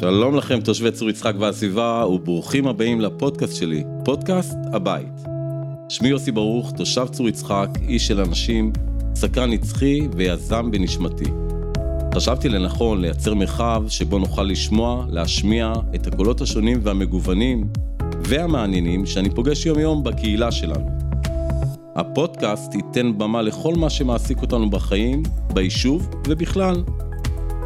שלום לכם תושבי צור יצחק והסביבה וברוכים הבאים לפודקאסט שלי, פודקאסט הבית. שמי יוסי ברוך, תושב צור יצחק, איש של אנשים, סקרן נצחי ויזם בנשמתי. חשבתי לנכון לייצר מרחב שבו נוכל לשמוע, להשמיע את הקולות השונים והמגוונים והמעניינים שאני פוגש יום יום בקהילה שלנו. הפודקאסט ייתן במה לכל מה שמעסיק אותנו בחיים, ביישוב ובכלל.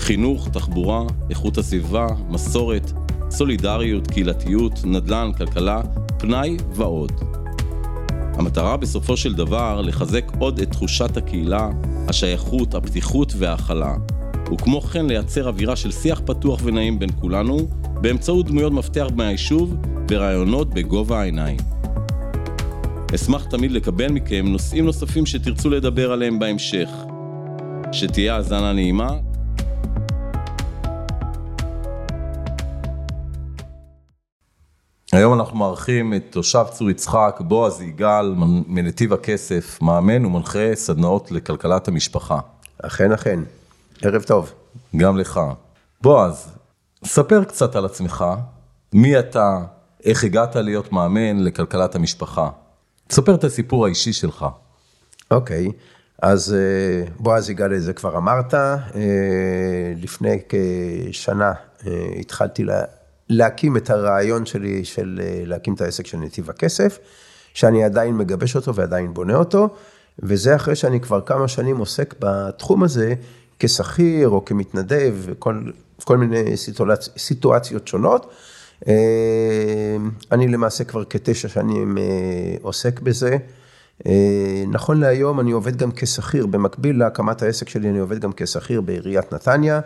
חינוך, תחבורה, איכות הסביבה, מסורת, סולידריות, קהילתיות, נדל"ן, כלכלה, פנאי ועוד. המטרה בסופו של דבר לחזק עוד את תחושת הקהילה, השייכות, הפתיחות וההכלה, וכמו כן לייצר אווירה של שיח פתוח ונעים בין כולנו, באמצעות דמויות מפתח מהיישוב ורעיונות בגובה העיניים. אשמח תמיד לקבל מכם נושאים נוספים שתרצו לדבר עליהם בהמשך. שתהיה האזנה נעימה. היום אנחנו מארחים את תושב צור יצחק, בועז יגאל, מנתיב הכסף, מאמן ומנחה סדנאות לכלכלת המשפחה. אכן, אכן. ערב טוב. גם לך. בועז, ספר קצת על עצמך, מי אתה, איך הגעת להיות מאמן לכלכלת המשפחה. ספר את הסיפור האישי שלך. אוקיי, אז אה, בועז יגאל, זה כבר אמרת, אה, לפני כשנה אה, התחלתי לה, להקים את הרעיון שלי של להקים את העסק של נתיב הכסף, שאני עדיין מגבש אותו ועדיין בונה אותו, וזה אחרי שאני כבר כמה שנים עוסק בתחום הזה כשכיר או כמתנדב, כל, כל מיני סיטואצ... סיטואציות שונות. אני למעשה כבר כתשע שנים עוסק בזה. נכון להיום אני עובד גם כשכיר, במקביל להקמת העסק שלי אני עובד גם כשכיר בעיריית נתניה.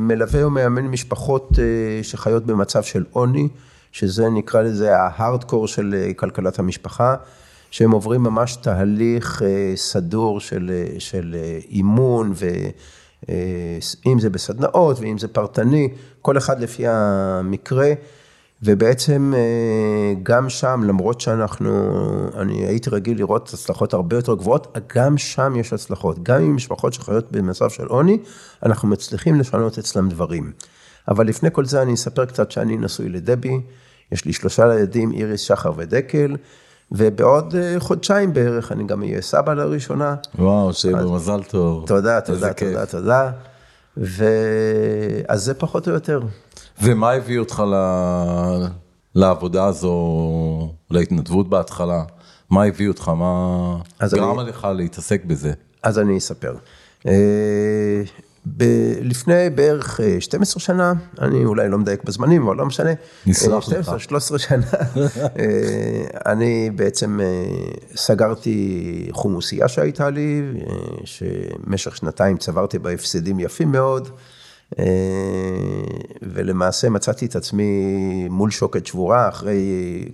מלווה ומאמן משפחות שחיות במצב של עוני, שזה נקרא לזה ההארדקור של כלכלת המשפחה, שהם עוברים ממש תהליך סדור של, של אימון, ואם זה בסדנאות ואם זה פרטני, כל אחד לפי המקרה. ובעצם גם שם, למרות שאנחנו, אני הייתי רגיל לראות הצלחות הרבה יותר גבוהות, גם שם יש הצלחות. גם עם משפחות שחיות במצב של עוני, אנחנו מצליחים לשנות אצלם דברים. אבל לפני כל זה אני אספר קצת שאני נשוי לדבי, יש לי שלושה ילדים, איריס, שחר ודקל, ובעוד חודשיים בערך אני גם אהיה סבא לראשונה. וואו, שיהיה במזל טוב. תודה, תודה, תודה, תודה. ואז זה פחות או יותר. ומה הביא אותך ל... לעבודה הזו, להתנדבות בהתחלה? מה הביא אותך? מה גרם אני... לך להתעסק בזה? אז אני אספר. ב- לפני בערך 12 שנה, אני אולי לא מדייק בזמנים, אבל לא משנה. נסלח לך. 12, 13 שנה, אני בעצם סגרתי חומוסייה שהייתה לי, שמשך שנתיים צברתי בה הפסדים יפים מאוד, ולמעשה מצאתי את עצמי מול שוקת שבורה, אחרי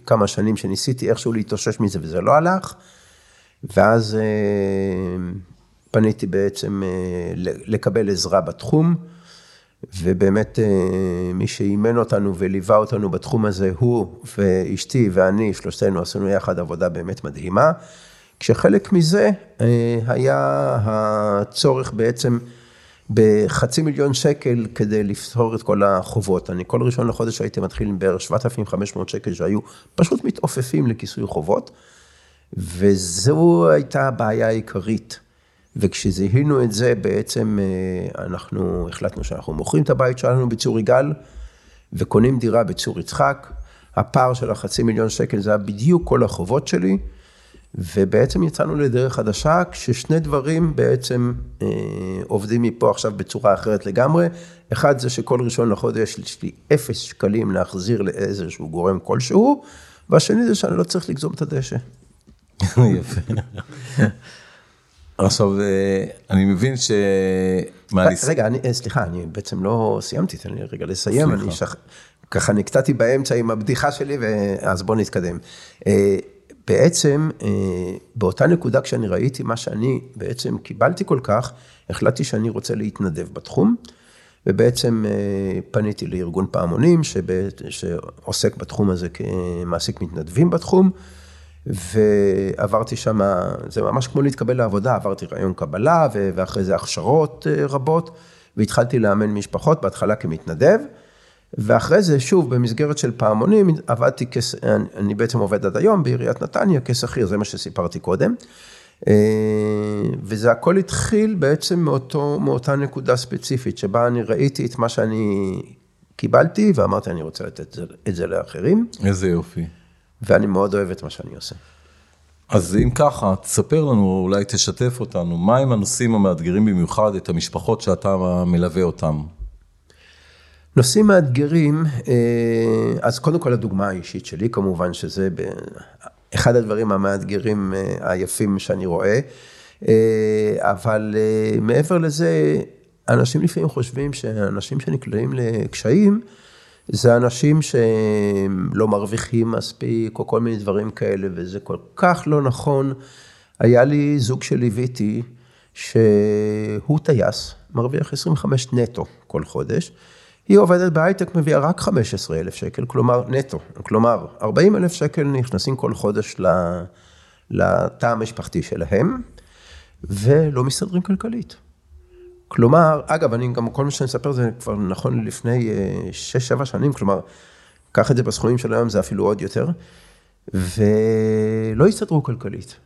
כמה שנים שניסיתי איכשהו להתאושש מזה וזה לא הלך, ואז... פניתי בעצם לקבל עזרה בתחום, ובאמת מי שאימן אותנו וליווה אותנו בתחום הזה, הוא ואשתי ואני, שלושתנו עשינו יחד עבודה באמת מדהימה, כשחלק מזה היה הצורך בעצם בחצי מיליון שקל כדי לפתור את כל החובות. אני כל ראשון לחודש הייתי מתחיל עם בערך 7,500 שקל שהיו פשוט מתעופפים לכיסוי חובות, וזו הייתה הבעיה העיקרית. וכשזיהינו את זה, בעצם אנחנו החלטנו שאנחנו מוכרים את הבית שלנו בצור יגאל, וקונים דירה בצור יצחק. הפער של החצי מיליון שקל זה היה בדיוק כל החובות שלי, ובעצם יצאנו לדרך חדשה, כששני דברים בעצם אה, עובדים מפה עכשיו בצורה אחרת לגמרי. אחד זה שכל ראשון לחודש יש לי אפס שקלים להחזיר לאיזשהו גורם כלשהו, והשני זה שאני לא צריך לגזום את הדשא. יפה. עכשיו, אני מבין ש... רגע, אני, סליחה, אני בעצם לא סיימתי, תן לי רגע לסיים, אני שכ... ככה נקטעתי באמצע עם הבדיחה שלי, אז בואו נתקדם. בעצם, באותה נקודה כשאני ראיתי מה שאני בעצם קיבלתי כל כך, החלטתי שאני רוצה להתנדב בתחום, ובעצם פניתי לארגון פעמונים, שעוסק בתחום הזה כמעסיק מתנדבים בתחום, ועברתי שם, זה ממש כמו להתקבל לעבודה, עברתי רעיון קבלה ואחרי זה הכשרות רבות, והתחלתי לאמן משפחות, בהתחלה כמתנדב, ואחרי זה, שוב, במסגרת של פעמונים, עבדתי, כס... אני בעצם עובד עד היום בעיריית נתניה כשכיר, זה מה שסיפרתי קודם. אה, וזה הכל התחיל בעצם מאותו, מאותה נקודה ספציפית, שבה אני ראיתי את מה שאני קיבלתי, ואמרתי, אני רוצה לתת את זה לאחרים. איזה יופי. ואני מאוד אוהב את מה שאני עושה. אז אם ככה, תספר לנו, אולי תשתף אותנו, מהם הנושאים המאתגרים במיוחד את המשפחות שאתה מלווה אותם? נושאים מאתגרים, אה, אז קודם כל הדוגמה האישית שלי, כמובן שזה אחד הדברים המאתגרים אה, היפים שאני רואה, אה, אבל מעבר לזה, אנשים לפעמים חושבים שאנשים שנקלעים לקשיים, זה אנשים שלא מרוויחים מספיק, או כל מיני דברים כאלה, וזה כל כך לא נכון. היה לי זוג שליוויתי, שהוא טייס, מרוויח 25 נטו כל חודש. היא עובדת בהייטק, מביאה רק 15 אלף שקל, כלומר נטו. כלומר, 40 אלף שקל נכנסים כל חודש לתא המשפחתי שלהם, ולא מסתדרים כלכלית. כלומר, אגב, אני גם, כל מה שאני אספר זה כבר נכון לפני 6-7 אה, שנים, כלומר, קח את זה בסכומים של היום, זה אפילו עוד יותר, ולא הסתדרו כלכלית.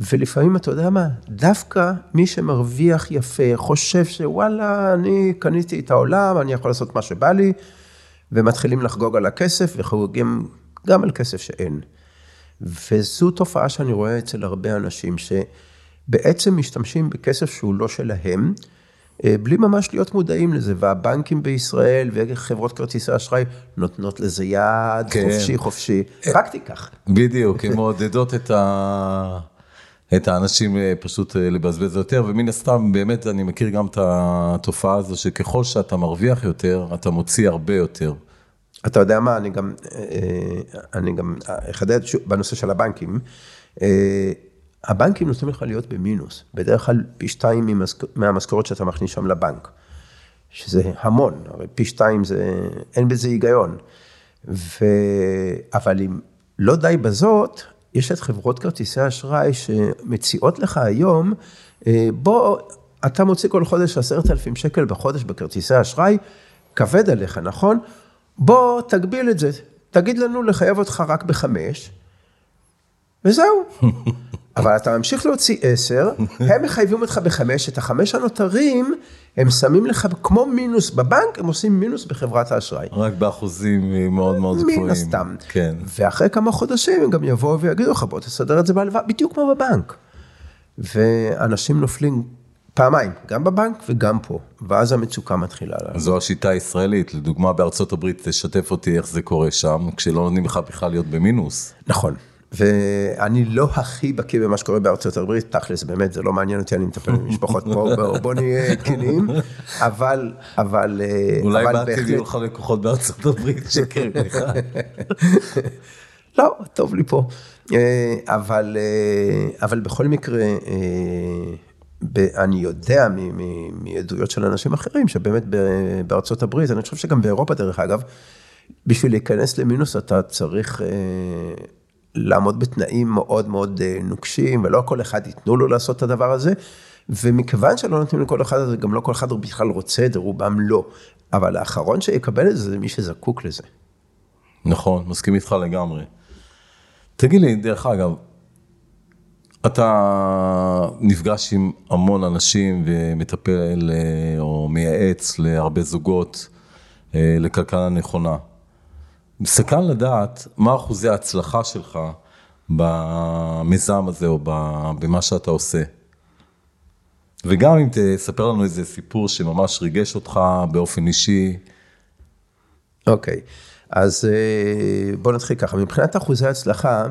ולפעמים, אתה יודע מה, דווקא מי שמרוויח יפה, חושב שוואלה, אני קניתי את העולם, אני יכול לעשות מה שבא לי, ומתחילים לחגוג על הכסף, וחוגגים גם על כסף שאין. וזו תופעה שאני רואה אצל הרבה אנשים, שבעצם משתמשים בכסף שהוא לא שלהם, אה, בלי ממש להיות מודעים לזה, והבנקים בישראל וחברות כרטיסי אשראי נותנות לזה יד, כן. חופשי חופשי, רק תיקח. בדיוק, הן מעודדות את ה... את האנשים אה, פשוט אה, לבזבז יותר, ומן הסתם באמת אני מכיר גם את התופעה הזו שככל שאתה מרוויח יותר, אתה מוציא הרבה יותר. אתה יודע מה, אני גם, אני גם אחדד בנושא של הבנקים. הבנקים נותנים לך להיות במינוס, בדרך כלל פי שתיים מהמשכורת שאתה מכניס שם לבנק, שזה המון, הרי פי שתיים זה, אין בזה היגיון. ו... אבל אם לא די בזאת, יש את חברות כרטיסי האשראי שמציעות לך היום, אה, בוא, אתה מוציא כל חודש עשרת אלפים שקל בחודש בכרטיסי אשראי, כבד עליך, נכון? בוא תגביל את זה, תגיד לנו לחייב אותך רק בחמש, וזהו. אבל אתה ממשיך להוציא עשר, הם מחייבים אותך בחמש, את החמש הנותרים, הם שמים לך כמו מינוס בבנק, הם עושים מינוס בחברת האשראי. רק באחוזים מאוד מאוד גבוהים. מן הסתם. כן. ואחרי כמה חודשים הם גם יבואו ויגידו לך, בוא תסדר את זה בהלוואה, בדיוק כמו בבנק. ואנשים נופלים פעמיים, גם בבנק וגם פה, ואז המצוקה מתחילה. זו השיטה הישראלית, לדוגמה בארצות הברית, תשתף אותי איך זה קורה שם, כשלא נותנים לך בכלל להיות במינוס. נכון. ואני לא הכי בקיא במה שקורה בארצות הברית, תכלס, באמת, זה לא מעניין אותי, אני מטפל במשפחות פה, בוא נהיה כנים, אבל, אבל, אה, אולי בעתיד יהיו לך לקוחות בארצות הברית שקר לך. לא, טוב לי פה. אה, אבל, אה, אבל בכל מקרה, אני יודע מעדויות של אנשים אחרים, שבאמת בארצות הברית, אני חושב שגם באירופה, דרך אגב, בשביל להיכנס למינוס אתה צריך לעמוד בתנאים מאוד מאוד אה, נוקשים, ולא כל אחד ייתנו לו לעשות את הדבר הזה. ומכיוון שלא נותנים לכל אחד, אז גם לא כל אחד בכלל רוצה את זה, רובם לא. אבל האחרון שיקבל את זה, זה מי שזקוק לזה. נכון, מסכים איתך לגמרי. תגיד לי, דרך אגב, אתה נפגש עם המון אנשים ומטפל אה, או מייעץ להרבה זוגות אה, לכלכלה נכונה. מסקרן לדעת מה אחוזי ההצלחה שלך במיזם הזה או במה שאתה עושה. וגם אם תספר לנו איזה סיפור שממש ריגש אותך באופן אישי. אוקיי, okay. אז אה, בוא נתחיל ככה, מבחינת אחוזי ההצלחה,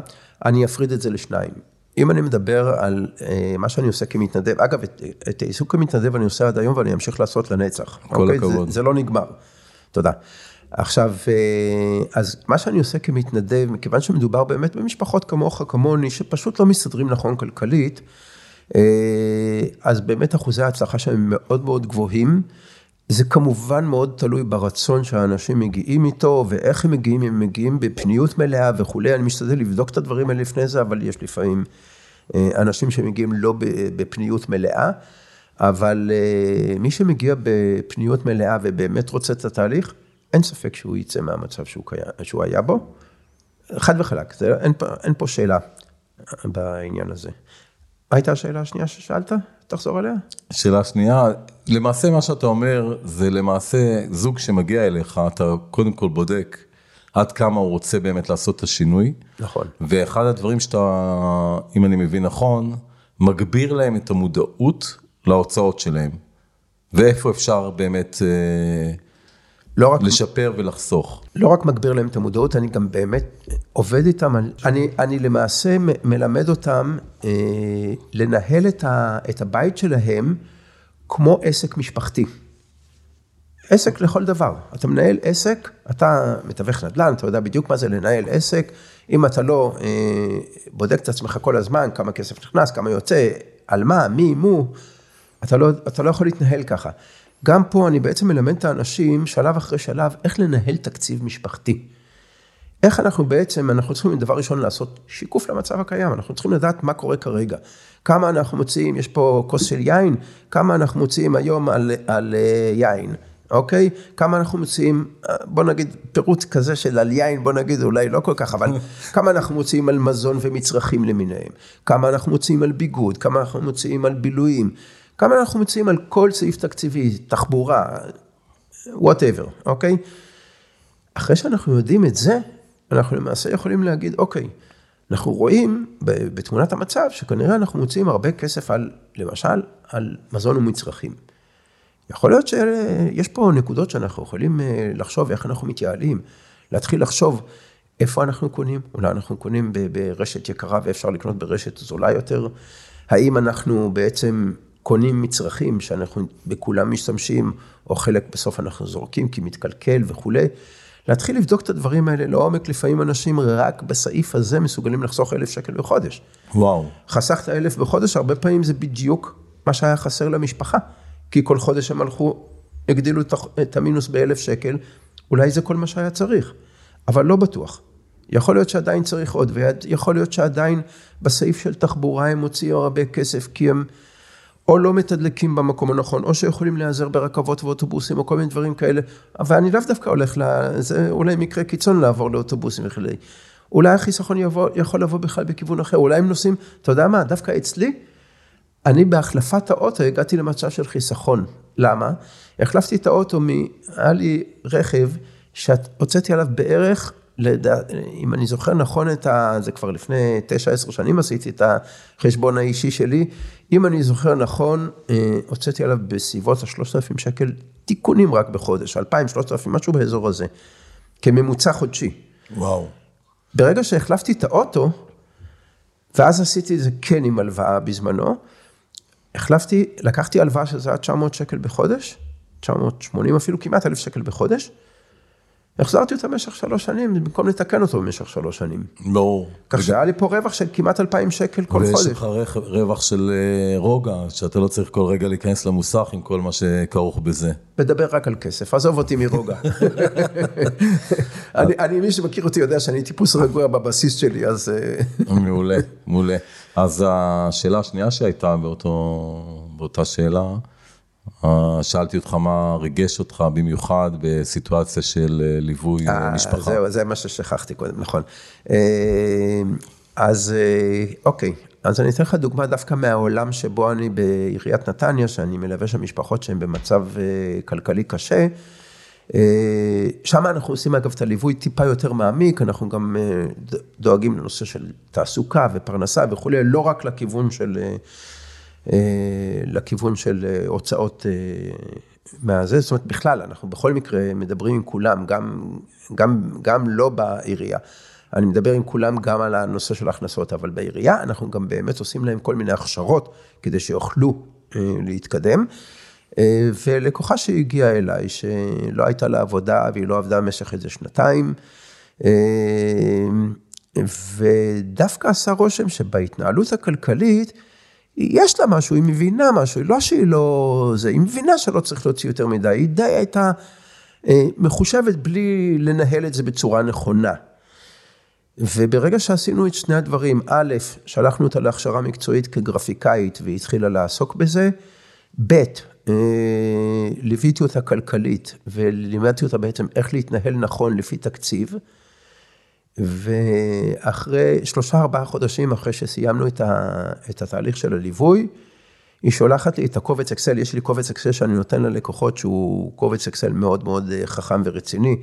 אני אפריד את זה לשניים. אם אני מדבר על אה, מה שאני עושה כמתנדב, אגב, את, את העיסוק כמתנדב אני עושה עד היום ואני אמשיך לעשות לנצח. כל אוקיי? הכבוד. זה, זה לא נגמר. תודה. עכשיו, אה, אז מה שאני עושה כמתנדב, מכיוון שמדובר באמת במשפחות כמוך, כמוני, שפשוט לא מסתדרים נכון כלכלית, אה, אז באמת אחוזי ההצלחה שלהם מאוד מאוד גבוהים. זה כמובן מאוד תלוי ברצון שהאנשים מגיעים איתו, ואיך הם מגיעים, הם מגיעים בפניות מלאה וכולי, אני משתדל לבדוק את הדברים האלה לפני זה, אבל יש לפעמים אה, אנשים שמגיעים לא בפניות מלאה, אבל מי שמגיע בפניות מלאה ובאמת רוצה את התהליך, אין ספק שהוא יצא מהמצב שהוא, קיים, שהוא היה בו. חד וחלק, זה, אין, אין פה שאלה בעניין הזה. מה הייתה השאלה השנייה ששאלת? תחזור עליה. שאלה שנייה, למעשה מה שאתה אומר, זה למעשה זוג שמגיע אליך, אתה קודם כל בודק עד כמה הוא רוצה באמת לעשות את השינוי. נכון. ואחד הדברים שאתה, אם אני מבין נכון, מגביר להם את המודעות להוצאות שלהם. ואיפה אפשר באמת אה, לא רק, לשפר ולחסוך. לא רק מגביר להם את המודעות, אני גם באמת עובד איתם, אני, אני למעשה מלמד אותם אה, לנהל את, ה, את הבית שלהם כמו עסק משפחתי. עסק לכל דבר. אתה מנהל עסק, אתה מתווך נדל"ן, אתה יודע בדיוק מה זה לנהל עסק. אם אתה לא אה, בודק את עצמך כל הזמן, כמה כסף נכנס, כמה יוצא, על מה, מי, מו, אתה לא, אתה לא יכול להתנהל ככה. גם פה אני בעצם מלמד את האנשים, שלב אחרי שלב, איך לנהל תקציב משפחתי. איך אנחנו בעצם, אנחנו צריכים דבר ראשון לעשות שיקוף למצב הקיים, אנחנו צריכים לדעת מה קורה כרגע. כמה אנחנו מוציאים, יש פה כוס של יין, כמה אנחנו מוציאים היום על, על uh, יין, אוקיי? כמה אנחנו מוציאים, אה, בוא נגיד פירוט כזה של על יין, בוא נגיד אולי לא כל כך, אבל כמה אנחנו מוציאים על מזון ומצרכים למיניהם, כמה אנחנו מוציאים על ביגוד, כמה אנחנו מוציאים על בילויים. כמה אנחנו מוציאים על כל סעיף תקציבי, תחבורה, whatever, אוקיי? אחרי שאנחנו יודעים את זה, אנחנו למעשה יכולים להגיד, אוקיי, אנחנו רואים בתמונת המצב שכנראה אנחנו מוציאים הרבה כסף על, למשל, על מזון ומצרכים. יכול להיות שיש פה נקודות שאנחנו יכולים אה, לחשוב איך אנחנו מתייעלים, להתחיל לחשוב איפה אנחנו קונים, אולי אנחנו קונים ברשת יקרה ואפשר לקנות ברשת זולה יותר, האם אנחנו בעצם קונים מצרכים שאנחנו בכולם משתמשים, או חלק בסוף אנחנו זורקים כי מתקלקל וכולי. להתחיל לבדוק את הדברים האלה לעומק, לפעמים אנשים רק בסעיף הזה מסוגלים לחסוך אלף שקל בחודש. וואו. חסכת אלף בחודש, הרבה פעמים זה בדיוק מה שהיה חסר למשפחה. כי כל חודש הם הלכו, הגדילו את המינוס באלף שקל, אולי זה כל מה שהיה צריך, אבל לא בטוח. יכול להיות שעדיין צריך עוד, ויכול להיות שעדיין בסעיף של תחבורה הם הוציאו הרבה כסף, כי הם... או לא מתדלקים במקום הנכון, או שיכולים להיעזר ברכבות ואוטובוסים, או כל מיני דברים כאלה, אבל אני לאו דווקא הולך ל... זה אולי מקרה קיצון לעבור לאוטובוסים וכולי. אולי החיסכון יבוא, יכול לבוא בכלל בכיוון אחר, אולי הם נוסעים, אתה יודע מה, דווקא אצלי, אני בהחלפת האוטו הגעתי למצב של חיסכון. למה? החלפתי את האוטו, מ... היה לי רכב שהוצאתי עליו בערך לדע... אם אני זוכר נכון את ה... זה כבר לפני 9-10 שנים עשיתי את החשבון האישי שלי. אם אני זוכר נכון, אה, הוצאתי עליו בסביבות ה-3,000 שקל תיקונים רק בחודש, 2,000, 3,000, משהו באזור הזה, כממוצע חודשי. וואו. ברגע שהחלפתי את האוטו, ואז עשיתי את זה כן עם הלוואה בזמנו, החלפתי, לקחתי הלוואה שזה היה 900 שקל בחודש, 980 אפילו, כמעט 1,000 שקל בחודש. החזרתי אותה במשך שלוש שנים, במקום לתקן אותו במשך שלוש שנים. ברור. כך שהיה לי פה רווח של כמעט אלפיים שקל כל חודש. ויש לך רווח של אה, רוגע, שאתה לא צריך כל רגע להיכנס למוסך עם כל מה שכרוך בזה. מדבר רק על כסף, עזוב אותי מרוגע. אני, אני, מי שמכיר אותי יודע שאני טיפוס רגוע בבסיס שלי, אז... אה, מעולה, מעולה. אז השאלה השנייה שהייתה באותו, באותה שאלה, שאלתי אותך מה ריגש אותך במיוחד בסיטואציה של אה, ליווי 아, אה, משפחה. זהו, זה מה ששכחתי קודם, נכון. אז אוקיי, אז אני אתן לך דוגמה דווקא מהעולם שבו אני בעיריית נתניה, שאני מלווה שם משפחות שהן במצב כלכלי קשה. שם אנחנו עושים אגב את הליווי טיפה יותר מעמיק, אנחנו גם דואגים לנושא של תעסוקה ופרנסה וכולי, לא רק לכיוון של אה, לכיוון של אה, הוצאות אה, מהזה, זאת אומרת בכלל, אנחנו בכל מקרה מדברים עם כולם, גם, גם, גם לא בעירייה. אני מדבר עם כולם גם על הנושא של ההכנסות, אבל בעירייה אנחנו גם באמת עושים להם כל מיני הכשרות כדי שיוכלו להתקדם. ולקוחה שהגיעה אליי, שלא הייתה לה עבודה והיא לא עבדה במשך איזה שנתיים, ודווקא עשה רושם שבהתנהלות הכלכלית, יש לה משהו, היא מבינה משהו, לא שהיא לא... זה, היא מבינה שלא צריך להוציא יותר מדי, היא די הייתה אה, מחושבת בלי לנהל את זה בצורה נכונה. וברגע שעשינו את שני הדברים, א', שלחנו אותה להכשרה מקצועית כגרפיקאית והיא התחילה לעסוק בזה, ב', אה, ליוויתי אותה כלכלית, ולימדתי אותה בעצם איך להתנהל נכון לפי תקציב. ואחרי שלושה ארבעה חודשים אחרי שסיימנו את, ה, את התהליך של הליווי, היא שולחת לי את הקובץ אקסל, יש לי קובץ אקסל שאני נותן ללקוחות שהוא קובץ אקסל מאוד מאוד אה, חכם ורציני,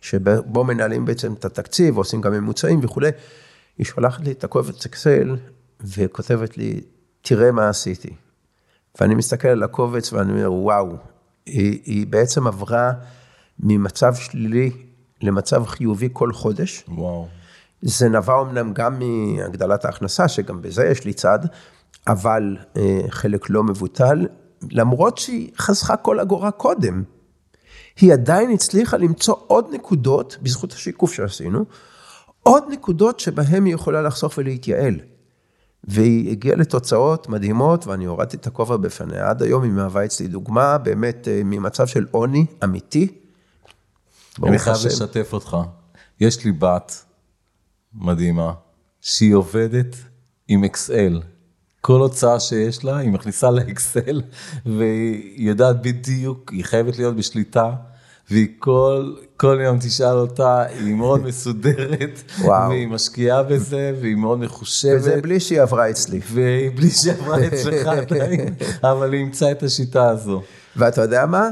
שבו מנהלים בעצם את התקציב, עושים גם ממוצעים וכולי. היא שולחת לי את הקובץ אקסל וכותבת לי, תראה מה עשיתי. ואני מסתכל על הקובץ ואני אומר, וואו, היא, היא בעצם עברה ממצב שלילי למצב חיובי כל חודש. וואו. זה נבע אמנם גם מהגדלת ההכנסה, שגם בזה יש לי צד, אבל אה, חלק לא מבוטל, למרות שהיא חסכה כל אגורה קודם. היא עדיין הצליחה למצוא עוד נקודות, בזכות השיקוף שעשינו, עוד נקודות שבהן היא יכולה לחסוך ולהתייעל. והיא הגיעה לתוצאות מדהימות, ואני הורדתי את הכובע בפניה. עד היום היא מהווה אצלי דוגמה, באמת אה, ממצב של עוני אמיתי. אני חייב לשתף אותך. יש לי בת מדהימה, שהיא עובדת עם אקסל. כל הוצאה שיש לה, היא מכניסה לאקסל, והיא יודעת בדיוק, היא חייבת להיות בשליטה, והיא כל, כל יום תשאל אותה, היא מאוד מסודרת, וואו. והיא משקיעה בזה, והיא מאוד מחושבת. וזה בלי שהיא עברה אצלי. ובלי שהיא עברה אצלך עדיין, אבל היא אימצה את השיטה הזו. ואתה יודע מה?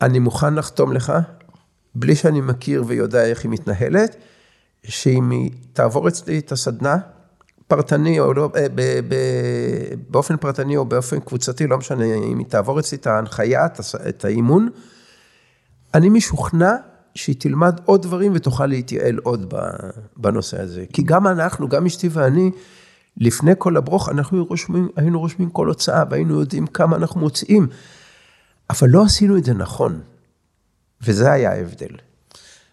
אני מוכן לחתום לך, בלי שאני מכיר ויודע איך היא מתנהלת, שאם היא תעבור אצלי את הסדנה, פרטני או לא, אה, ב, ב, באופן פרטני או באופן קבוצתי, לא משנה, אם היא תעבור אצלי את ההנחיה, את האימון, אני משוכנע שהיא תלמד עוד דברים ותוכל להתייעל עוד בנושא הזה. כי גם אנחנו, גם אשתי ואני, לפני כל הברוך, אנחנו רושמים, היינו רושמים כל הוצאה והיינו יודעים כמה אנחנו מוציאים, אבל לא עשינו את זה נכון, וזה היה ההבדל.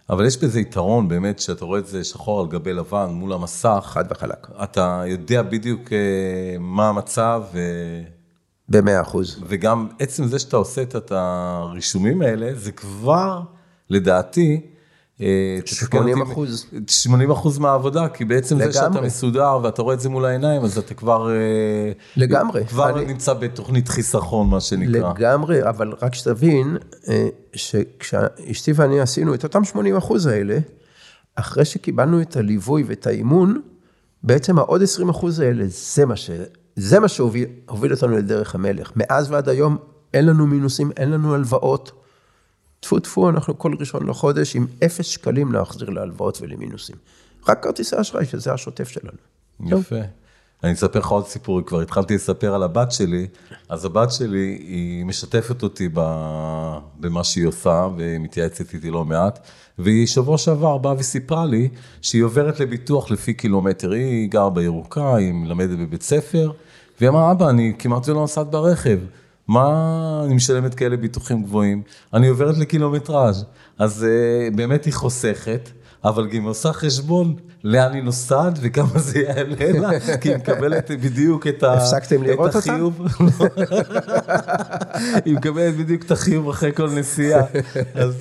אבל יש בזה יתרון באמת, שאתה רואה את זה שחור על גבי לבן מול המסך. חד וחלק. אתה יודע בדיוק אה, מה המצב. ו... במאה אחוז. וגם עצם זה שאתה עושה את הרישומים האלה, זה כבר, לדעתי, 80 אה, אחוז. 80 אחוז מהעבודה, כי בעצם לגמרי. זה שאתה מסודר ואתה רואה את זה מול העיניים, אז אתה כבר... אה, לגמרי. כבר אני... נמצא בתוכנית חיסכון, מה שנקרא. לגמרי, אבל רק שתבין, אה, שכשאשתי ואני עשינו את אותם 80 אחוז האלה, אחרי שקיבלנו את הליווי ואת האימון, בעצם העוד 20 אחוז האלה, זה מה, ש... זה מה שהוביל אותנו לדרך המלך. מאז ועד היום אין לנו מינוסים, אין לנו הלוואות. טפו טפו, אנחנו כל ראשון לחודש עם אפס שקלים להחזיר להלוואות ולמינוסים. רק כרטיסי אשראי, שזה השוטף שלנו. יפה. אני אספר לך עוד סיפור, כבר התחלתי לספר על הבת שלי, אז הבת שלי, היא משתפת אותי במה שהיא עושה, ומתייעצת איתי לא מעט, והיא שבוע שעבר באה וסיפרה לי שהיא עוברת לביטוח לפי קילומטר, היא גרה בירוקה, היא מלמדת בבית ספר, והיא אמרה, אבא, אני כמעט ולא נוסעת ברכב. מה אני משלמת כאלה ביטוחים גבוהים? אני עוברת לקילומטראז'. אז uh, באמת היא חוסכת, אבל גם עושה חשבון לאן היא נוסעת וכמה זה יעלה לה, כי היא מקבלת בדיוק את, ה, הפסקתם לראות החיוב. היא מקבלת בדיוק את החיוב אחרי כל נסיעה. אז,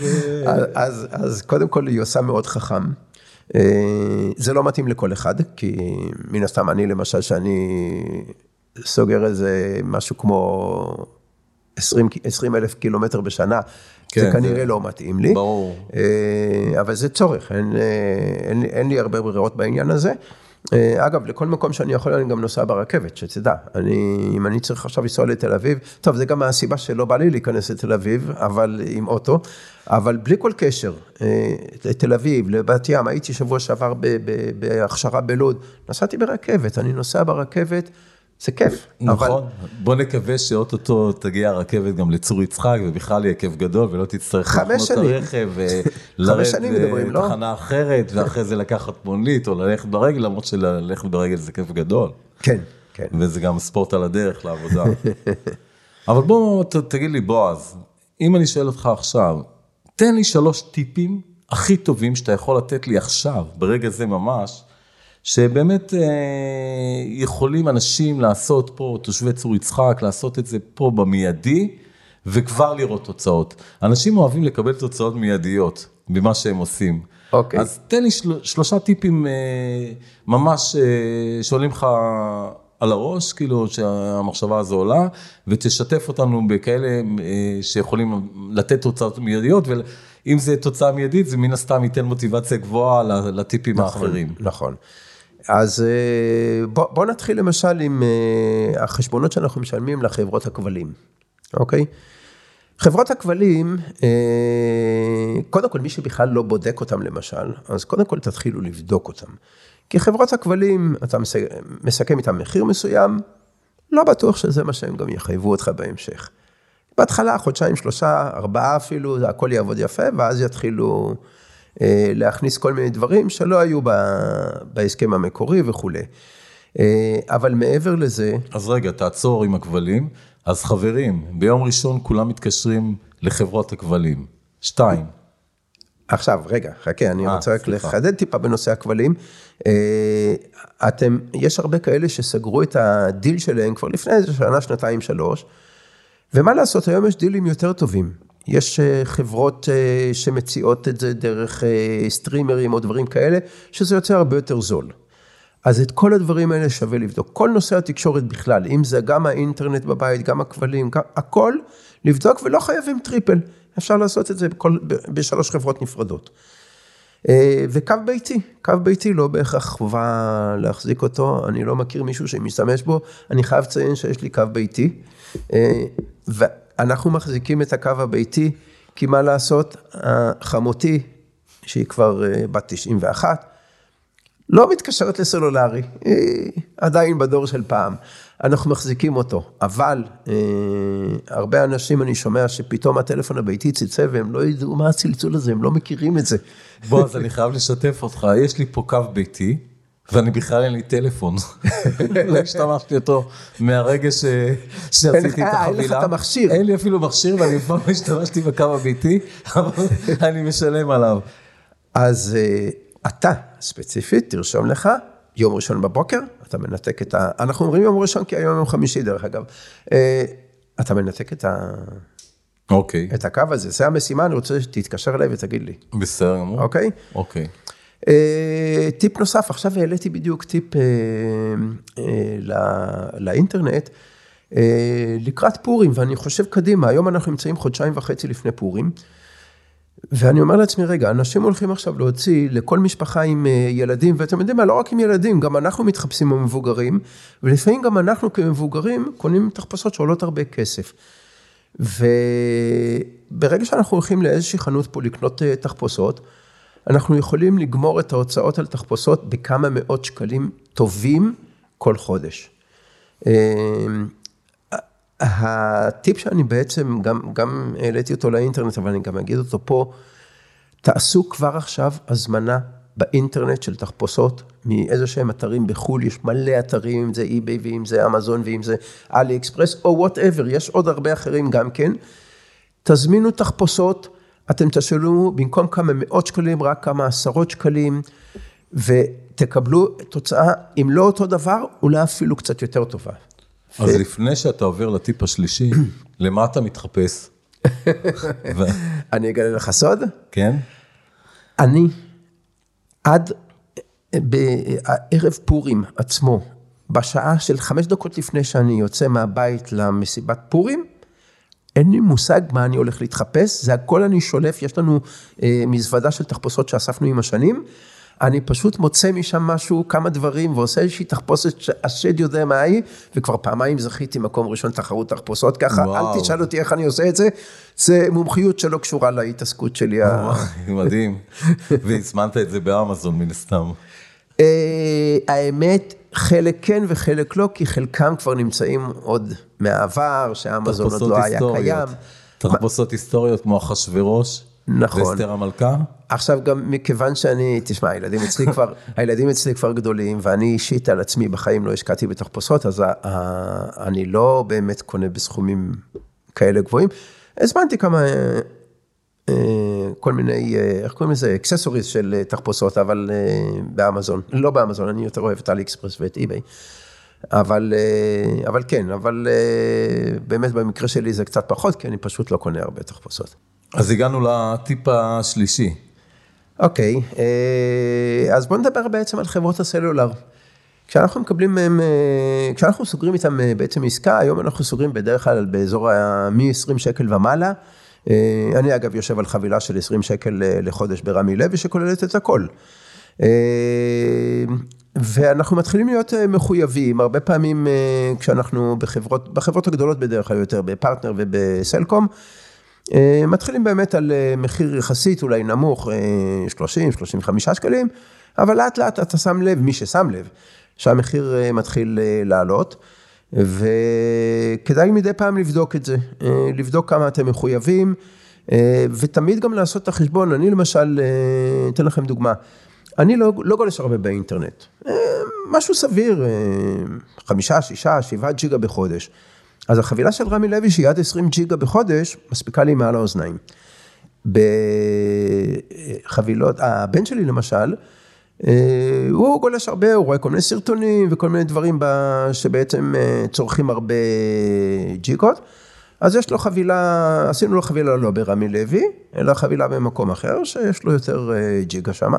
אז, אז, אז קודם כל היא עושה מאוד חכם. אה, זה לא מתאים לכל אחד, כי מן הסתם אני למשל, שאני סוגר איזה משהו כמו 20, 20 אלף קילומטר בשנה, כן, זה כנראה זה... לא מתאים לי. ברור. אה, אבל זה צורך, אין, אה, אין, אין לי הרבה ברירות בעניין הזה. אה, אגב, לכל מקום שאני יכול, אני גם נוסע ברכבת, שתדע. אני, אם אני צריך עכשיו לנסוע לתל אביב, טוב, זה גם הסיבה שלא בא לי להיכנס לתל אביב, אבל עם אוטו, אבל בלי כל קשר, לתל אביב, לבת ים, הייתי שבוע שעבר בהכשרה בלוד, נסעתי ברכבת, אני נוסע ברכבת. זה כיף. נכון, אבל... בוא נקווה שאו-טו-טו תגיע הרכבת גם לצור יצחק, ובכלל יהיה כיף גדול, ולא תצטרך לחנות את הרכב, ולרדת לתחנה לא? אחרת, ואחרי זה לקחת מונית, או ללכת ברגל, למרות שללכת ברגל זה כיף גדול. כן, כן. וזה גם ספורט על הדרך לעבודה. אבל בוא, ת, תגיד לי, בועז, אם אני שואל אותך עכשיו, תן לי שלוש טיפים הכי טובים שאתה יכול לתת לי עכשיו, ברגע זה ממש, שבאמת אה, יכולים אנשים לעשות פה, תושבי צור יצחק, לעשות את זה פה במיידי, וכבר לראות תוצאות. אנשים אוהבים לקבל תוצאות מיידיות במה שהם עושים. אוקיי. אז תן לי של, שלושה טיפים אה, ממש אה, שעולים לך על הראש, כאילו שהמחשבה הזו עולה, ותשתף אותנו בכאלה שיכולים לתת תוצאות מיידיות, ואם זה תוצאה מיידית, זה מן הסתם ייתן מוטיבציה גבוהה לטיפים נכון, האחרים. נכון. אז אה, בוא, בוא נתחיל למשל עם אה, החשבונות שאנחנו משלמים לחברות הכבלים, אוקיי? חברות הכבלים, קודם כל מי שבכלל לא בודק אותם למשל, אז קודם כל תתחילו לבדוק אותם. כי חברות הכבלים, אתה מסכם איתם מחיר מסוים, לא בטוח שזה מה שהם גם יחייבו אותך בהמשך. בהתחלה, חודשיים, שלושה, ארבעה אפילו, הכל יעבוד יפה, ואז יתחילו אה, להכניס כל מיני דברים שלא היו ב, בהסכם המקורי וכולי. אה, אבל מעבר לזה... אז רגע, תעצור עם הכבלים. אז חברים, ביום ראשון כולם מתקשרים לחברות הכבלים. שתיים. עכשיו, רגע, חכה, אני אה, אה, רוצה רק לחדד טיפה בנושא הכבלים. אה, אתם, יש הרבה כאלה שסגרו את הדיל שלהם כבר לפני איזה שנה, שנתיים, שלוש, ומה לעשות, היום יש דילים יותר טובים. יש אה, חברות שמציעות את זה דרך סטרימרים או דברים כאלה, שזה יוצא הרבה יותר זול. אז את כל הדברים האלה שווה לבדוק. כל נושא התקשורת בכלל, אם זה גם האינטרנט בבית, גם הכבלים, גם, הכל, לבדוק ולא חייבים טריפל. אפשר לעשות את זה בכל, בשלוש חברות נפרדות. אה, וקו ביתי, קו ביתי לא בהכרח חובה להחזיק אותו, אני לא מכיר מישהו שמשתמש בו, אני חייב לציין שיש לי קו ביתי, ואנחנו מחזיקים את הקו הביתי, כי מה לעשות, חמותי, שהיא כבר אה, בת 91, לא מתקשרת לסלולרי, היא עדיין בדור של פעם. אנחנו מחזיקים אותו, אבל אה, הרבה אנשים אני שומע שפתאום הטלפון הביתי צלצל והם לא ידעו מה הצלצול הזה, הם לא מכירים את זה. בועז, אני חייב לשתף אותך, יש לי פה קו ביתי, ואני בכלל אין לי טלפון. לא השתמשתי אותו מהרגע ש... שעשיתי את החבילה. אין לך את המכשיר. אין לי אפילו מכשיר ואני אף פעם לא השתמשתי בקו הביתי, אבל אני משלם עליו. אז אה, אתה ספציפית, תרשום לך, יום ראשון בבוקר, אתה מנתק את ה... אנחנו אומרים יום ראשון כי היום יום חמישי דרך אגב. אה, אתה מנתק את ה... אוקיי. את הקו הזה, זה המשימה, אני רוצה שתתקשר אליי ותגיד לי. בסדר גמור. אוקיי? אוקיי. אה, טיפ נוסף, עכשיו העליתי בדיוק טיפ אה, לאינטרנט, לקראת פורים, ואני חושב קדימה, היום אנחנו נמצאים חודשיים וחצי לפני פורים. ואני אומר לעצמי, רגע, אנשים הולכים עכשיו להוציא לכל משפחה עם אה, ילדים, ואתם יודעים מה, לא רק עם ילדים, גם אנחנו מתחפשים עם מבוגרים, ולפעמים גם אנחנו כמבוגרים קונים תחפושות שעולות הרבה כסף. וברגע שאנחנו הולכים לאיזושהי חנות פה לקנות אה, תחפושות, אנחנו יכולים לגמור את ההוצאות על תחפושות בכמה מאות שקלים טובים כל חודש. אה, הטיפ שאני בעצם, גם, גם העליתי אותו לאינטרנט, אבל אני גם אגיד אותו פה, תעשו כבר עכשיו הזמנה באינטרנט של תחפושות מאיזה שהם אתרים בחו"ל, יש מלא אתרים, אם זה eBay ואם זה אמזון ואם זה אלי אקספרס או whatever, יש עוד הרבה אחרים גם כן. תזמינו תחפושות, אתם תשלמו במקום כמה מאות שקלים, רק כמה עשרות שקלים, ותקבלו תוצאה, אם לא אותו דבר, אולי אפילו קצת יותר טובה. אז לפני שאתה עובר לטיפ השלישי, למה אתה מתחפש? אני אגלה לך סוד? כן. אני, עד בערב פורים עצמו, בשעה של חמש דקות לפני שאני יוצא מהבית למסיבת פורים, אין לי מושג מה אני הולך להתחפש, זה הכל אני שולף, יש לנו אה, מזוודה של תחפושות שאספנו עם השנים, אני פשוט מוצא משם משהו, כמה דברים, ועושה איזושהי תחפושת שהשד יודע מה היא, וכבר פעמיים זכיתי מקום ראשון תחרות תחפושות ככה, וואו. אל תשאל אותי איך אני עושה את זה, זה מומחיות שלא קשורה להתעסקות שלי. וואו, מדהים, והזמנת את זה באמזון מן הסתם. אה, האמת, חלק כן וחלק לא, כי חלקם כבר נמצאים עוד מהעבר, שאמזון עוד לא היה קיים. תחפושות היסטוריות כמו אחשוורוש. נכון. ואסתר המלכה? עכשיו גם מכיוון שאני, תשמע, הילדים אצלי כבר, הילדים אצלי כבר גדולים, ואני אישית על עצמי בחיים לא השקעתי בתחפושות, אז אני לא באמת קונה בסכומים כאלה גבוהים. הזמנתי כמה, אה, כל מיני, אה, איך קוראים לזה, accessories של תחפושות, אבל אה, באמזון, לא באמזון, אני יותר אוהב את אלי אקספרס ואת eBay. אבל, אבל כן, אבל באמת במקרה שלי זה קצת פחות, כי אני פשוט לא קונה הרבה תחפושות. אז הגענו לטיפ השלישי. אוקיי, אה, אז בוא נדבר בעצם על חברות הסלולר. כשאנחנו מקבלים מהם, אה, כשאנחנו סוגרים איתם אה, בעצם עסקה, היום אנחנו סוגרים בדרך כלל באזור מ-20 שקל ומעלה. אה, אני אגב יושב על חבילה של 20 שקל לחודש ברמי לוי שכוללת את הכל. ואנחנו מתחילים להיות מחויבים, הרבה פעמים כשאנחנו בחברות, בחברות הגדולות בדרך כלל יותר, בפרטנר ובסלקום, מתחילים באמת על מחיר יחסית אולי נמוך, 30-35 שקלים, אבל לאט לאט אתה שם לב, מי ששם לב, שהמחיר אה, מתחיל אה, לעלות, וכדאי מדי פעם לבדוק את זה, אה, לבדוק כמה אתם מחויבים, ותמיד גם לעשות את החשבון. אני למשל, אתן לכם דוגמה, אני לא, לא גולש הרבה באינטרנט, משהו סביר, חמישה, שישה, שבעה ג'יגה בחודש. אז החבילה של רמי לוי, שהיא עד 20 ג'יגה בחודש, מספיקה לי מעל האוזניים. בחבילות, הבן שלי למשל, אה, הוא גולש הרבה, הוא רואה כל מיני סרטונים וכל מיני דברים שבעצם אה, צורכים הרבה ג'יקות. אז יש לו חבילה, עשינו לו חבילה לא ברמי לוי, אלא חבילה במקום אחר, שיש לו יותר אה, ג'יגה שמה.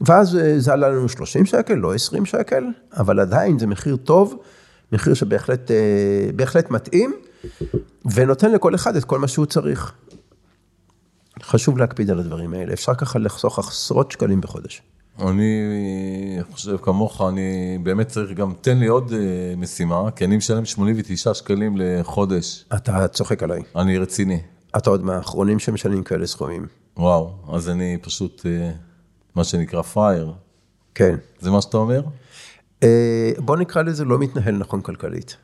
ואז זה עלה לנו 30 שקל, לא 20 שקל, אבל עדיין זה מחיר טוב, מחיר שבהחלט מתאים, ונותן לכל אחד את כל מה שהוא צריך. חשוב להקפיד על הדברים האלה, אפשר ככה לחסוך עשרות שקלים בחודש. אני חושב כמוך, אני באמת צריך גם, תן לי עוד uh, משימה, כי אני משלם 89 שקלים לחודש. אתה צוחק עליי. אני רציני. אתה עוד מהאחרונים שמשלמים כאלה סכומים. וואו, אז אני פשוט, uh, מה שנקרא פראייר. כן. זה מה שאתה אומר? Uh, בוא נקרא לזה לא מתנהל נכון כלכלית.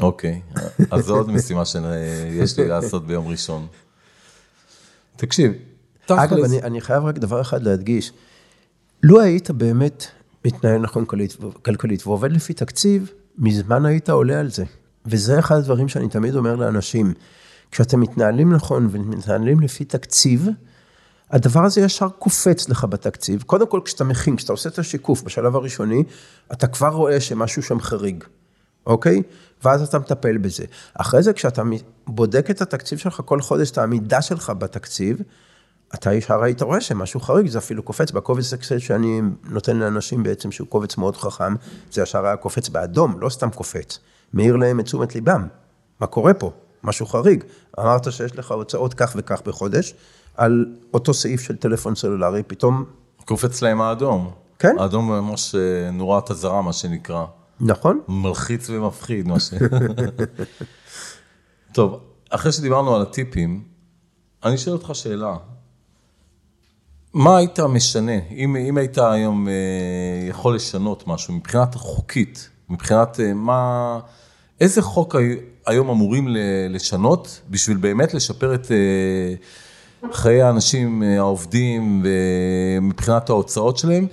אוקיי, אז זו עוד משימה שיש לי לעשות ביום ראשון. תקשיב, אגב, אני, אני חייב רק דבר אחד להדגיש. לו היית באמת מתנהל נכון כלכלית, כלכלית ועובד לפי תקציב, מזמן היית עולה על זה. וזה אחד הדברים שאני תמיד אומר לאנשים. כשאתם מתנהלים נכון ומתנהלים לפי תקציב, הדבר הזה ישר קופץ לך בתקציב. קודם כל, כשאתה מכין, כשאתה עושה את השיקוף בשלב הראשוני, אתה כבר רואה שמשהו שם חריג, אוקיי? ואז אתה מטפל בזה. אחרי זה, כשאתה בודק את התקציב שלך כל חודש, את העמידה שלך בתקציב, אתה ישר היית רואה שמשהו חריג, זה אפילו קופץ בקובץ אקסל שאני נותן לאנשים בעצם, שהוא קובץ מאוד חכם, זה ישר היה קופץ באדום, לא סתם קופץ, מאיר להם את תשומת ליבם. מה קורה פה? משהו חריג. אמרת שיש לך הוצאות כך וכך בחודש, על אותו סעיף של טלפון סלולרי, פתאום... קופץ להם האדום. כן. האדום ממש אה, נורת אזהרה, מה שנקרא. נכון. מלחיץ ומפחיד, מה ש... טוב, אחרי שדיברנו על הטיפים, אני שואל אותך שאלה. מה היית משנה, אם, אם היית היום אה, יכול לשנות משהו מבחינת חוקית, מבחינת אה, מה, איזה חוק היום אמורים לשנות בשביל באמת לשפר את אה, חיי האנשים העובדים ומבחינת ההוצאות שלהם,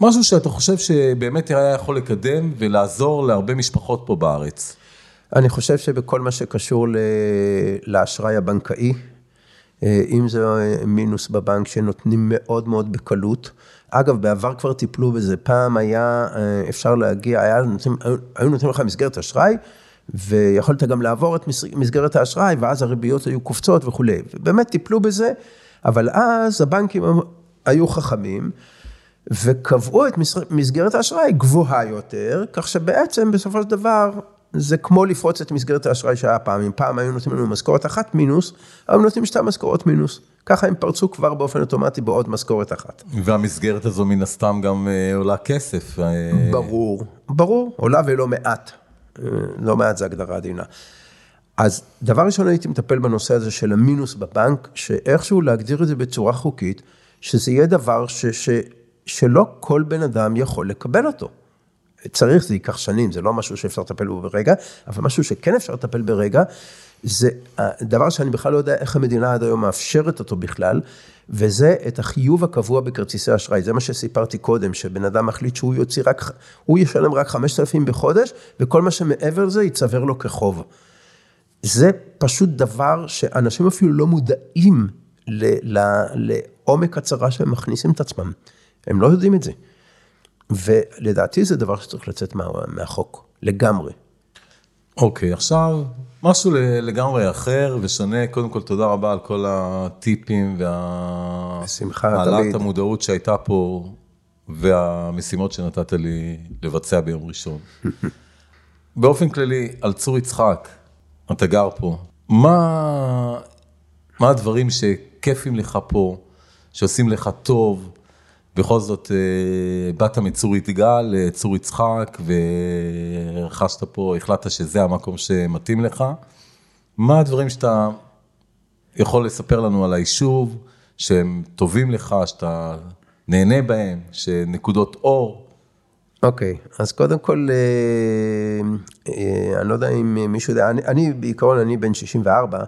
משהו שאתה חושב שבאמת היה יכול לקדם ולעזור להרבה משפחות פה בארץ. אני חושב שבכל מה שקשור לאשראי הבנקאי, אה, אם זה אה, מינוס בבנק שנותנים מאוד מאוד בקלות. אגב, בעבר כבר טיפלו בזה, פעם היה אה, אפשר להגיע, היה נותנים, היו נותנים לך מסגרת אשראי, ויכולת גם לעבור את מסגרת האשראי, ואז הריביות היו קופצות וכולי. ובאמת טיפלו בזה, אבל אז הבנקים היו חכמים, וקבעו את מסגרת האשראי גבוהה יותר, כך שבעצם בסופו של דבר זה כמו לפרוץ את מסגרת האשראי שהיה פעם. אם פעם היו נותנים לנו משכורת אחת מינוס, היום נותנים שתי משכורות מינוס. ככה הם פרצו כבר באופן אוטומטי בעוד משכורת אחת. והמסגרת הזו מן הסתם גם אה, עולה כסף. אה, ברור, ברור, עולה ולא מעט. אה, לא מעט זה הגדרה עדינה. אז דבר ראשון הייתי מטפל בנושא הזה של המינוס בבנק, שאיכשהו להגדיר את זה בצורה חוקית, שזה יהיה דבר ש, ש, שלא כל בן אדם יכול לקבל אותו. צריך, זה ייקח שנים, זה לא משהו שאפשר לטפל בו ברגע, אבל משהו שכן אפשר לטפל ברגע, זה דבר שאני בכלל לא יודע איך המדינה עד היום מאפשרת אותו בכלל, וזה את החיוב הקבוע בכרטיסי אשראי. זה מה שסיפרתי קודם, שבן אדם מחליט שהוא יוציא רק, הוא ישלם רק 5,000 בחודש, וכל מה שמעבר לזה ייצבר לו כחוב. זה פשוט דבר שאנשים אפילו לא מודעים לעומק הצרה שהם מכניסים את עצמם. הם לא יודעים את זה. ולדעתי זה דבר שצריך לצאת מה, מהחוק, לגמרי. אוקיי, okay, עכשיו משהו לגמרי אחר ושונה. קודם כל, תודה רבה על כל הטיפים וה... בשמחה, תמיד. המודעות שהייתה פה והמשימות שנתת לי לבצע ביום ראשון. באופן כללי, על צור יצחק, אתה גר פה, מה, מה הדברים שכיפים לך פה, שעושים לך טוב? בכל זאת, אה, באת מצור יתגל לצור יצחק, ורכשת פה, החלטת שזה המקום שמתאים לך. מה הדברים שאתה יכול לספר לנו על היישוב, שהם טובים לך, שאתה נהנה בהם, שנקודות אור? אוקיי, okay, אז קודם כל, אה, אה, אני לא יודע אם מישהו יודע, אני, אני בעיקרון, אני בן 64,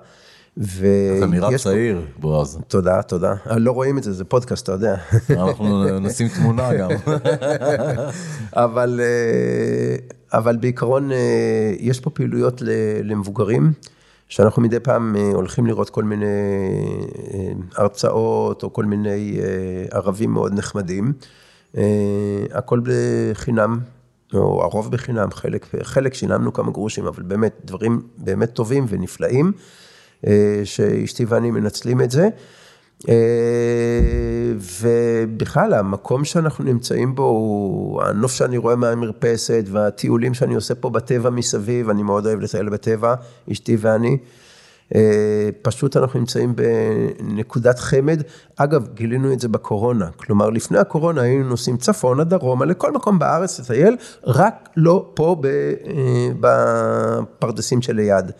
ו... אתה נראה צעיר, בועז. תודה, תודה. לא רואים את זה, זה פודקאסט, אתה יודע. אנחנו נשים תמונה גם. אבל, אבל בעיקרון, יש פה פעילויות למבוגרים. שאנחנו מדי פעם אה, הולכים לראות כל מיני אה, הרצאות או כל מיני אה, ערבים מאוד נחמדים. הכל בחינם, או הרוב בחינם, חלק, חלק שילמנו כמה גרושים, אבל באמת דברים באמת טובים ונפלאים, שאשתי ואני מנצלים את זה. ובכלל, המקום שאנחנו נמצאים בו הוא הנוף שאני רואה מהמרפסת והטיולים שאני עושה פה בטבע מסביב, אני מאוד אוהב לטייל בטבע, אשתי ואני. פשוט אנחנו נמצאים בנקודת חמד. אגב, גילינו את זה בקורונה. כלומר, לפני הקורונה היינו נוסעים צפונה, דרומה, לכל מקום בארץ לטייל, רק לא פה בפרדסים שליד.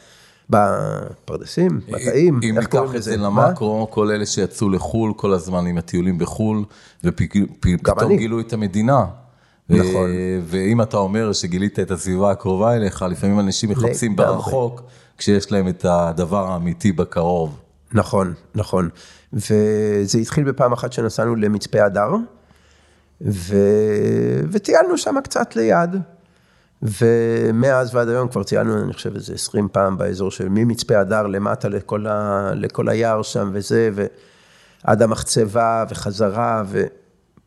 בפרדסים, בתאים, איך קוראים לזה? אם ניקח את זה למקרו, כל אלה שיצאו לחו"ל כל הזמן עם הטיולים בחו"ל, ופתאום גילו את המדינה. נכון. ואם אתה אומר שגילית את הסביבה הקרובה אליך, לפעמים אנשים מחפשים ברחוק, כשיש להם את הדבר האמיתי בקרוב. נכון, נכון. וזה התחיל בפעם אחת שנסענו למצפה הדר, ו... וטיילנו שם קצת ליד. ומאז ועד היום כבר טיילנו, אני חושב, איזה 20 פעם באזור של ממצפה הדר למטה לכל, ה, לכל היער שם וזה, ועד המחצבה וחזרה,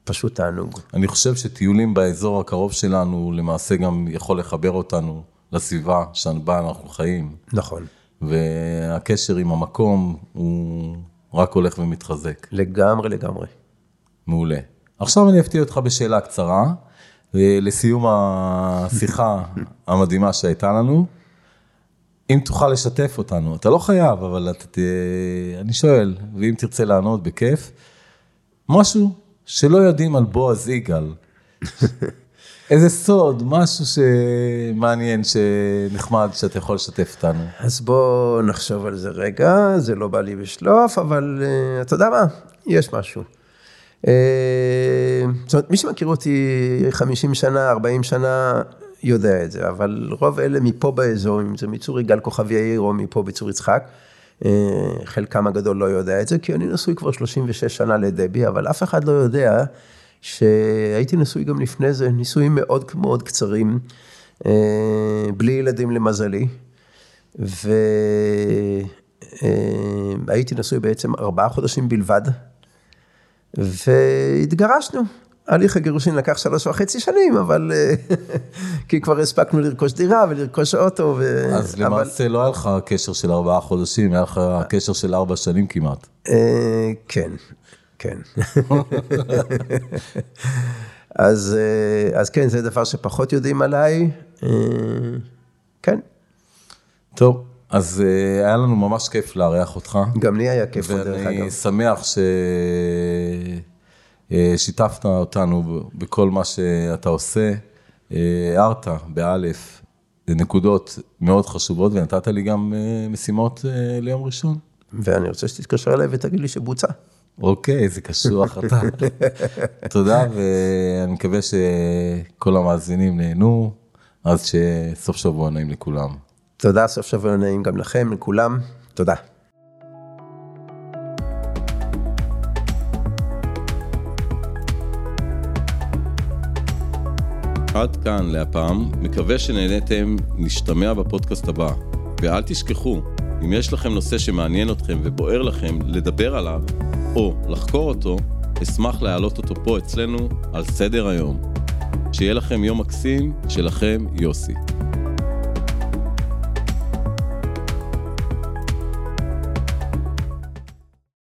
ופשוט תענוג. אני חושב שטיולים באזור הקרוב שלנו, למעשה גם יכול לחבר אותנו לסביבה שבה אנחנו חיים. נכון. והקשר עם המקום הוא רק הולך ומתחזק. לגמרי, לגמרי. מעולה. עכשיו אני אפתיע אותך בשאלה קצרה. לסיום השיחה המדהימה שהייתה לנו, אם תוכל לשתף אותנו, אתה לא חייב, אבל אתה, ת... אני שואל, ואם תרצה לענות, בכיף, משהו שלא יודעים על בועז יגאל. איזה סוד, משהו שמעניין, שנחמד, שאתה יכול לשתף אותנו. אז בוא נחשוב על זה רגע, זה לא בא לי בשלוף, אבל uh, אתה יודע מה, יש משהו. אה, זאת אומרת, מי שמכיר אותי 50 שנה, 40 שנה, יודע את זה, אבל רוב אלה מפה באזור, אם זה מצור יגאל כוכב יאיר או מפה בצור יצחק, אה, חלקם הגדול לא יודע את זה, כי אני נשוי כבר 36 שנה לדבי, אבל אף אחד לא יודע שהייתי נשוי גם לפני זה, נישואים מאוד מאוד קצרים, אה, בלי ילדים למזלי, והייתי נשוי בעצם ארבעה חודשים בלבד. והתגרשנו. הליך הגירושין לקח שלוש וחצי שנים, אבל כי כבר הספקנו לרכוש דירה ולרכוש אוטו. ו... אז אבל... למעשה לא היה לך קשר של ארבעה חודשים, היה לך קשר של ארבע שנים כמעט. אה, כן, כן. אז, אה, אז כן, זה דבר שפחות יודעים עליי. אה, כן. טוב, אז אה, היה לנו ממש כיף לארח אותך. גם לי היה כיף, דרך אגב. ואני שמח ששיתפת אה, אותנו בכל מה שאתה עושה. הערת, באלף, נקודות מאוד חשובות, ונתת לי גם אה, משימות ליום ראשון. ואני רוצה שתתקשר אליי ותגיד לי שבוצע. אוקיי, זה קשוח אתה. תודה, ואני מקווה שכל המאזינים נהנו, אז שסוף שבוע נעים לכולם. תודה, סוף שבוע נעים גם לכם, לכולם. תודה. עד כאן להפעם, מקווה שנהניתם, נשתמע בפודקאסט הבא. ואל תשכחו, אם יש לכם נושא שמעניין אתכם ובוער לכם לדבר עליו, או לחקור אותו, אשמח להעלות אותו פה אצלנו על סדר היום. שיהיה לכם יום מקסים, שלכם יוסי.